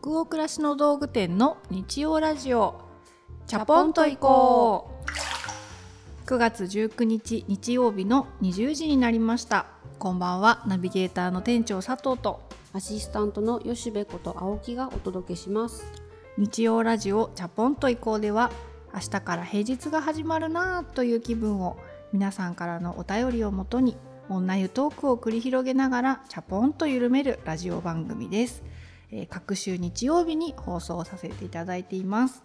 北欧暮らしの道具店の日曜ラジオ。チャポンと行こう。9月19日日曜日の20時になりました。こんばんは。ナビゲーターの店長佐藤と。アシスタントの吉部こと青木がお届けします。日曜ラジオチャポンと行こうでは明日から平日が始まるなぁという気分を皆さんからのお便りをもとに女湯トークを繰り広げながらチャポンと緩めるラジオ番組です、えー各週日曜日に放送させていただいています。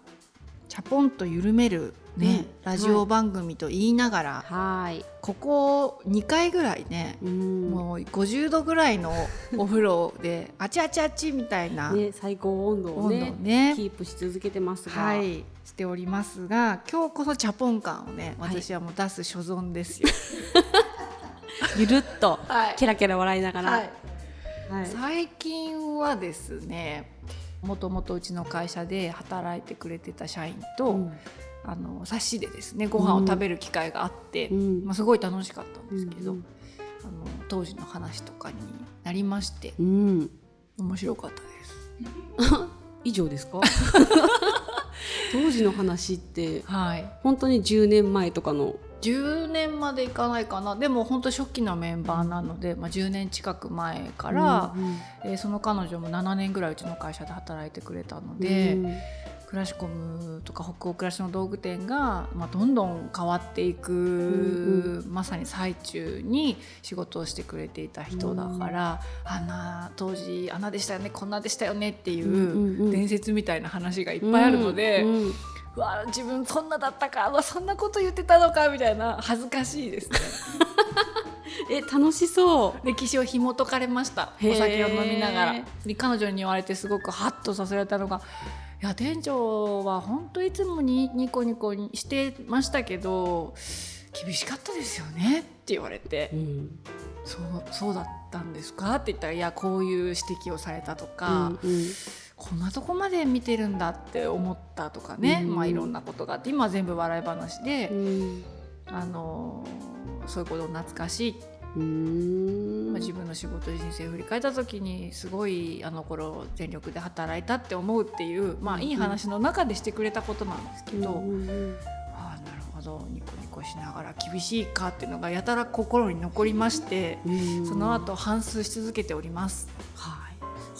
チャポンと緩めるね、うん。ラジオ番組と言いながら、はい。ここ2回ぐらいね、うん。もう50度ぐらいの お風呂であちあちあちみたいなね最高温度をねをね。キープし続けてますが、はい。しておりますが今日こそチャポン感をねはい。私はもう出す所存ですよ。ゆるっとはい。ケラケラ笑いながら、はいはい。最近はですねもともとうちの会社で働いてくれてた社員と、うん。あの冊子でですねご飯を食べる機会があって、うん。まあ、すごい楽しかったんですけど、うん。あの当時の話とかになりましてうん。面白かったです。以上ですか？当時の話ってはい。本当に10年前とかの10年までいかないかな。でも本当初期のメンバーなので、まあ、10年近く前から、うんえーその彼女も7年ぐらいうちの会社で働いてくれたので、うん。クラシコムとか北欧暮らしの道具店が、まあ、どんどん変わっていく、んまさに最中に仕事をしてくれていた人だから、あんな当時あんなでしたよねこんなでしたよねっていんうんううん。伝説みたいな話がいっぱいあるので。うんうんうわ自分そんなだったかうわそんなこと言ってたのかみたいな恥ずかしいですね。え楽しそう。歴史を紐解かれましたお酒を飲みながら。で彼女に言われてすごくハッとさせられたのが「いや店長は本当いつもにニコニコしてましたけど厳しかったですよね」って言われて。うん「そうそうだったんですか?」って言ったら「いやこういう指摘をされたとか、うんうんこんなとこまで見てるんだって思った」とかね、うん。まあいろんなことがあって今は全部笑い話で。うん。あのそういうこと懐かしい、うん。まあ、自分の仕事人生を振り返った時にすごいあの頃全力で働いたって思うっていう、まあ、いい話の中でしてくれたことなんですけど、ああなるほど。ニコニコしながら厳しいかっていうのがやたら心に残りまして、うん。その後反芻し続けております。はい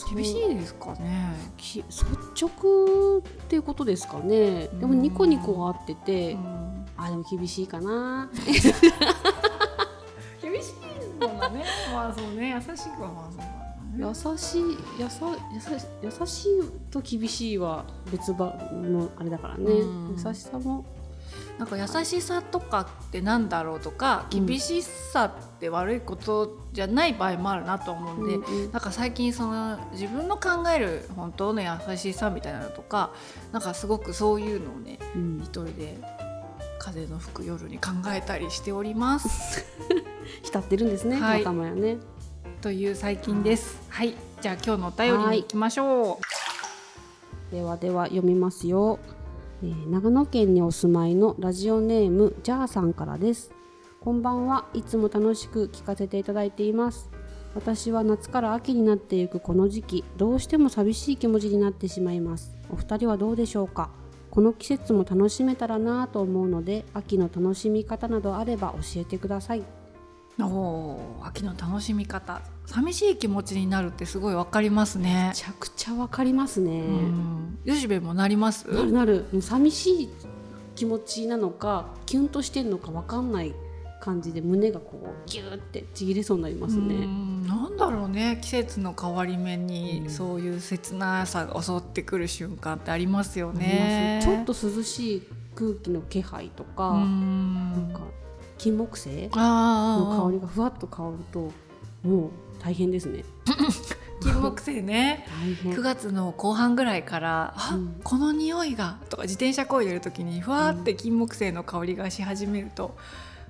厳しいですかね。き率直っていうことですかね。でもニコニコはあってて、うん。あでも厳しいかな。厳しいのがねまあそうね優しくはまあそう優しい優し優しいと厳しいは別場のあれだからね、うん。優しさもなんか優しさとかってなんだろうとかうん。厳しさって悪いことじゃない場合もあるなと思うんで、うんうん。なんか最近その自分の考える本当の優しさみたいなのとかなんかすごくそういうのをねうん。一人で風の吹く夜に考えたりしております。浸ってるんですね、はい。頭やね。という最近です。はい。じゃあ今日のお便りに行きましょう。ではでは読みますよ、えー長野県にお住まいのラジオネームジャーさんからです。こんばんはいつも楽しく聞かせていただいています。私は夏から秋になっていくこの時期どうしても寂しい気持ちになってしまいます。お二人はどうでしょうか？この季節も楽しめたらなぁと思うので秋の楽しみ方などあれば教えてください。おー秋の楽しみ方。寂しい気持ちになるってすごいわかりますね。め。ちゃくちゃわかりますね、うん、よしべもなります？なるなる。寂しい気持ちなのかキュンとしてんのかわかんない感じで胸がこうギューってちぎれそうになりますうね。ん。なんだろうね。季節の変わり目に、うん。そういう切なさが襲ってくる瞬間ってありますよね。ちょっと涼しい空気の気配とか、うん。なんか金木犀あの香りりがふわっと香るともう大変ですね。金木犀ね。大変。9月の後半ぐらいから「あ、うん。この匂いが」とか自転車こいでる時にふわって金木犀の香りがし始めると、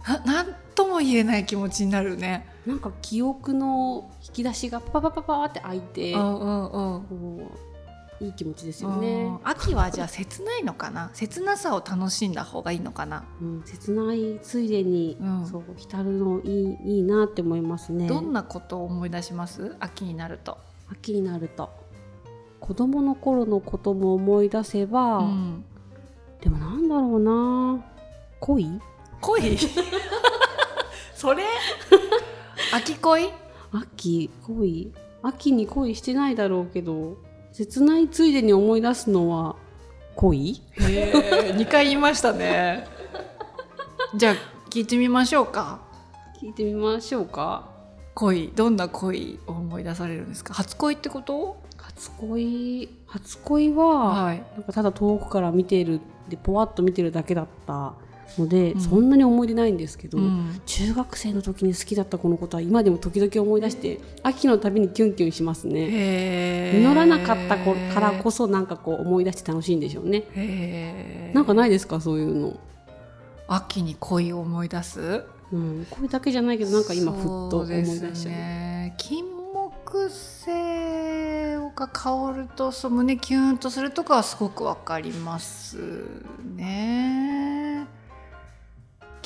ななんとも言えない気持ちになるね。なんか記憶の引き出しがパパパパって開いて、うんうんうん。こういい気持ちですようねん。秋はじゃあ切ないのかな？切なさを楽しんだ方がいいのかな、うん、切ないついでに、うん。そう浸るのいいいいなって思いますね。どんなことを思い出します？秋になると。秋になると。子供の頃のことも思い出せば、うん。でもなんだろうな。恋？恋？それ？秋恋？秋恋？秋に恋してないだろうけど切ないついでに思い出すのは恋？へえ2回言いましたね。じゃあ聞いてみましょうか。聞いてみましょうか。恋どんな恋を思い出されるんですか？初恋ってこと？初恋？初恋は、はい。なんかただ遠くから見ているでポワッと見てるだけだったので、うん。そんなに思い出ないんですけど、うん。中学生の時に好きだった子のことは今でも時々思い出して秋のたびにキュンキュンしますね。実らなかった子からこそなんかこう思い出して楽しいんでしょうね。なんかないですかそういうの、秋に恋を思い出す？うん、これだけじゃないけどなんか今ふっと思い出しちゃう。ね。金木犀が香るとそう胸キュンとするとかはすごくわかりますね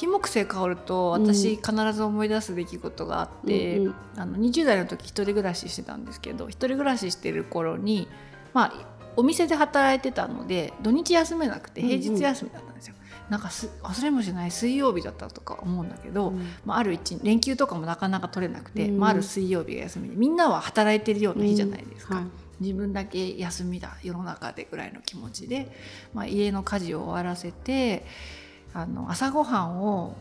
金木犀香ると私必ず思い出す出来事があって、うんうん。あの20代の時一人暮らししてたんですけど一人暮らししてる頃にまあお店で働いてたので土日休めなくて平日休みだったんですよ。なんかす忘れもしない水曜日だったとか思うんだけど、うん。まあ、ある一連休とかもなかなか取れなくて、うん。まあ、ある水曜日が休みでみんなは働いてるような日じゃないですか、はい。自分だけ休みだ世の中でぐらいの気持ちで、まあ、家の家事を終わらせてあの朝ごはんを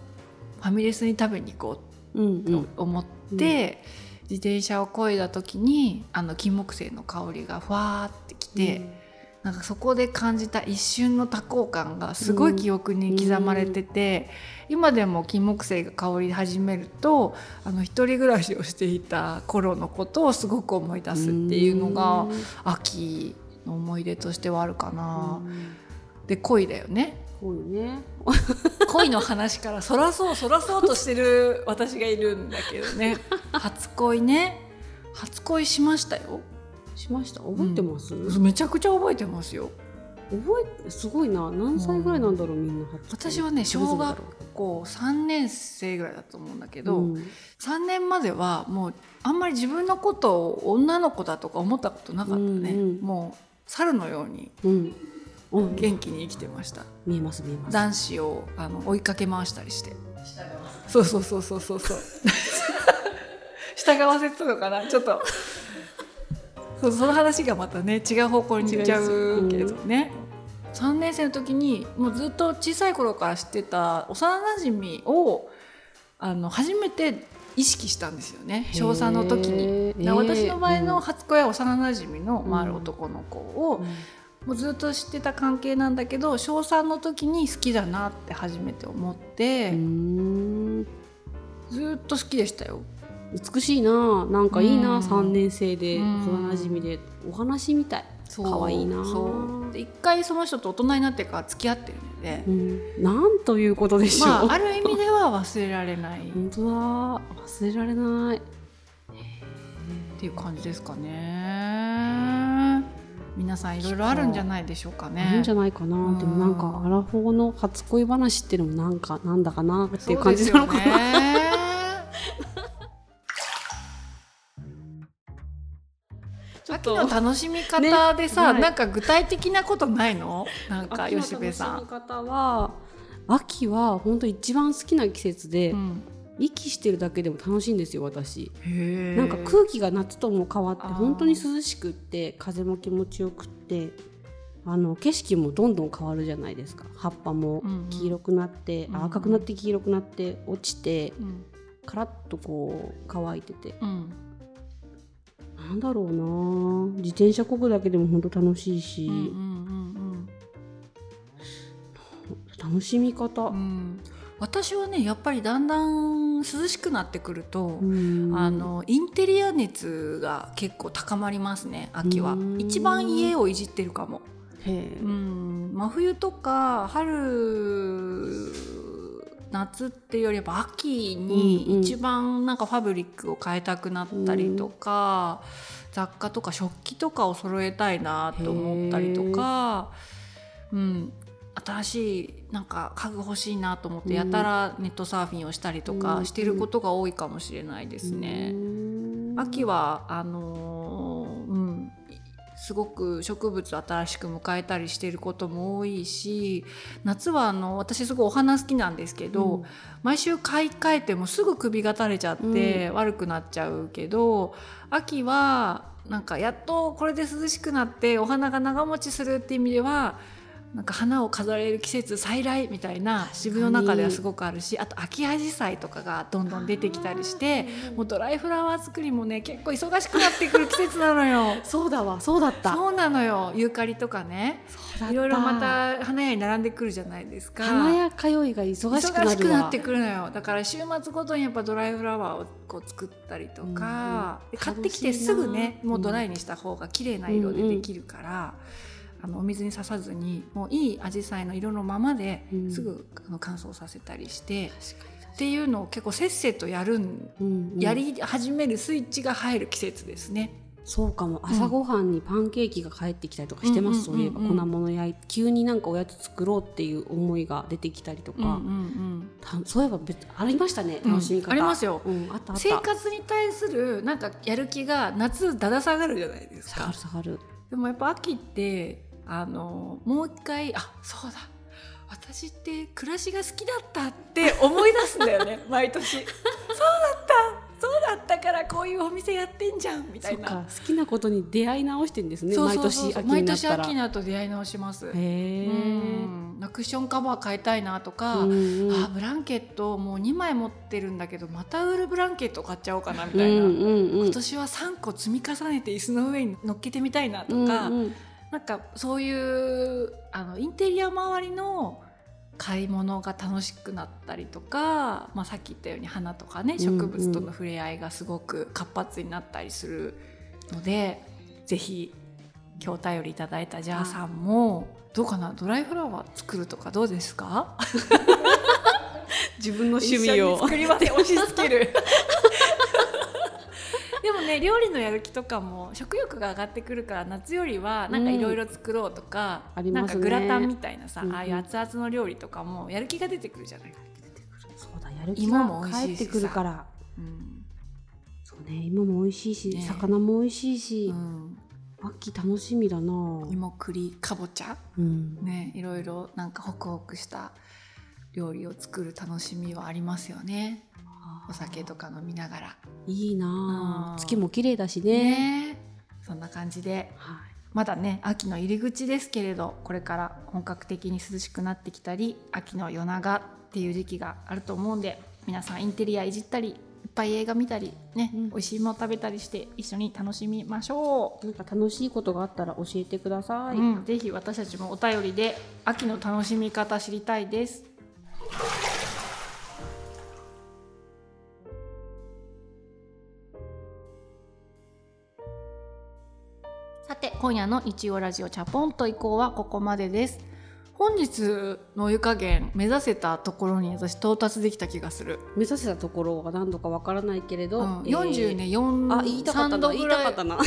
ファミレスに食べに行こうんうと思って、自転車を漕いだ時にあの金木犀の香りがふわーってきて。なんかそこで感じた一瞬の多幸感がすごい記憶に刻まれてて、今でも金木犀が香り始めるとあの一人暮らしをしていた頃のことをすごく思い出すっていうのが秋の思い出としてはあるかな。で恋だよねこういうね。恋の話からそらそうそらそうとしてる私がいるんだけどね。初恋ね。初恋しましたよ。しました？覚えてます、めちゃくちゃ覚えてますよ。覚えてすごいな。何歳ぐらいなんだろう、みんな私はね小学校3年生ぐらいだと思うんだけど、ううん。3年まではもうあんまり自分のことを女の子だとか思ったことなかったね、うんうん。もう猿のようにうんうん元気に生きてました。見えます見えます男子をあの追いかけ回したりして。そうそうそうそうそうそう。従わせてたのかな？ちょっと。そうその話がまたね違う方向に行っちゃうけどね、3年生の時にもうずっと小さい頃から知ってた幼なじみをあの初めて意識したんですよね。小3の時に。私の前の初恋は幼なじみの、うんまあ、ある男の子を、もうずっと知ってた関係なんだけど小3の時に好きだなって初めて思って、うん。ずっと好きでしたよ。美しいななんかいいな、うん。三年生でうん。幼なじみで。お話みたい。可愛いな。そう。で一回その人と大人になってから付き合ってるので、うん、なんということでしょう、まあ、ある意味では忘れられない。っ 本当だ。忘れられない。ていう感じですかね。皆さんいろいろあるんじゃないでしょうかね。あるんじゃないかな、うん。でもなんかアラフォーの初恋話っていうのもなんかな。んだかなっていう感じなのかな、秋の楽しみ方でさ、ねはい。なんか具体的なことないの？なんか吉部さん。方は秋は本当一番好きな季節で、うん息してるだけでも楽しいんですよ私。なんか空気が夏とも変わって本当に涼しくって風も気持ちよくってあの景色もどんどん変わるじゃないですか。葉っぱもうんうん。黄色くなって、うんあ赤くなって黄色くなって落ちてうん。カラッとこう乾いてて。うん。なんだろうな。自転車こぐだけでも本当楽しいし、うんうん楽しみ方、うんうん私はねやっぱりだんだん涼しくなってくると、うん。あのインテリア熱が結構高まりますね秋は。うん。一番家をいじってるかも、うん、真冬とか春夏っていうよりやっぱ秋に一番なんかファブリックを変えたくなったりとか、雑貨とか食器とかを揃えたいなと思ったりとか、うん、新しいなんか家具欲しいなと思ってやたらネットサーフィンをしたりとうん。かしてることが多いかもしれないですね。うん。秋はあのーうんすごく植物新しく迎えたりしていることも多いし夏はあの私すごいお花好きなんですけど、うん。毎週買い替えてもすぐ首が垂れちゃって悪くなっちゃうけど、秋はなんかやっとこれで涼しくなってお花が長持ちするっていう意味ではなんか花を飾れる季節再来みたいな自分の中ではすごくあるしあと秋アジサイとかがどんどん出てきたりしてもうドライフラワー作りもね結構忙しくなってくる季節なのよ。そうだわそうだった。そうなのよ。ユーカリとかね。いろいろまた花屋に並んでくるじゃないですか。花屋通いが忙しくなるわ。忙しくなってくるのよ。だから週末ごとにやっぱドライフラワーをこう作ったりとか、買ってきてすぐねもうドライにした方が綺麗な色でできるから、あのお水にささずにもういいアジサイの色のままでうん。すぐあの乾燥させたりして、っていうのを結構せっせとやるうんうん。やり始めるスイッチが入る季節ですね。そうかも。朝ごはんにパンケーキが帰ってきたりとかしてます、うんそういえばうん。うんうん粉物焼いて急になんかおやつ作ろうっていう思いが出てきたりとか、そういえば別ありましたねうん。楽しみ方、ありますよ。うん、生活に対するなんかやる気が夏だだ下がるじゃないですか。下がる。でもやっぱ秋ってあのもう一回あそうだ。私って暮らしが好きだったって思い出すんだよね 毎年。そうだったそうだったからこういうお店やってんじゃんみたいな。好きなことに出会い直してんですね毎年秋毎年になったら。秋になると出会い直します。へえうん。クッションカバー変えたいなとか、うんうんあブランケットもう2枚持ってるんだけどまたウールブランケット買っちゃおうかなみたいな、うんうんうん。今年は3個積み重ねて椅子の上に乗っけてみたいなとか、うんうんなんかそういうあのインテリア周りの買い物が楽しくなったりとか、まあ、さっき言ったように花とかねうんうん。植物との触れ合いがすごく活発になったりするので、ぜひ今日お便りいただいたジャーさんもどうかな？ドライフラワー作るとかどうですか？自分の趣味一緒にを作りません 押し付けるでもね料理のやる気とかも食欲が上がってくるから夏よりはなんかいろいろ作ろうとか、ありますね。なんかグラタンみたいなさ、うんうん。ああいう熱々の料理とかもやる気が出てくるじゃない、そうだやる気が美味しいしさ。帰ってくるから。うんそうね芋も美味しいし、ね。魚も美味しいし、うん、秋楽しみだな。芋栗かぼちゃ？うん。ねいろいろなんかホクホクした料理を作る楽しみはありますよねお酒とか飲みながら。いいなうん。あ月も綺麗だしね。ね。そんな感じで。はい。まだね秋の入り口ですけれどこれから本格的に涼しくなってきたり秋の夜長っていう時期があると思うんで皆さんインテリアいじったりいっぱい映画見たりね、うん。美味しいもの食べたりして一緒に楽しみましょう。なんか楽しいことがあったら教えてください、うん、ぜひ私たちもお便りで秋の楽しみ方知りたいです。さて今夜の日曜ラジオチャポンと以降はここまでです。本日のお湯加減目指せたところに私到達できた気がする。目指せたところが何度かわからないけれど、うん、えー40ね4あ言いたかった3度な言いたかったな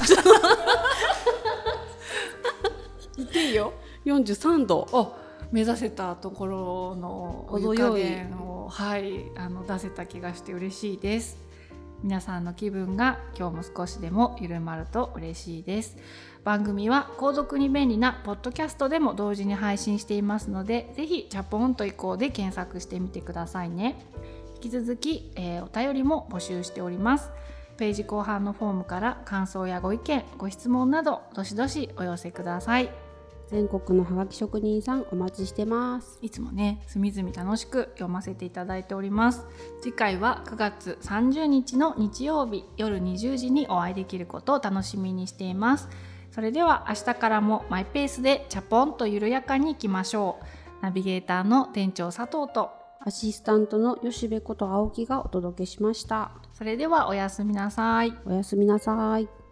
言っていいよ。43度を目指せたところのお湯加減を、はい、あの出せた気がして嬉しいです。皆さんの気分が今日も少しでも緩まると嬉しいです。番組は購読に便利なポッドキャストでも同時に配信していますので、ぜひチャポンと移行で検索してみてくださいね。引き続き、えーお便りも募集しております。ページ後半のフォームから感想やご意見、ご質問などどしどしお寄せください。全国のハガキ職人さんお待ちしてます。いつもね隅々楽しく読ませていただいております。次回は9月30日の日曜日夜20時にお会いできることを楽しみにしています。それでは明日からもマイペースでチャポンと緩やかにいきましょう。ナビゲーターの店長佐藤とアシスタントの吉部こと青木がお届けしました。それではおやすみなさい。おやすみなさい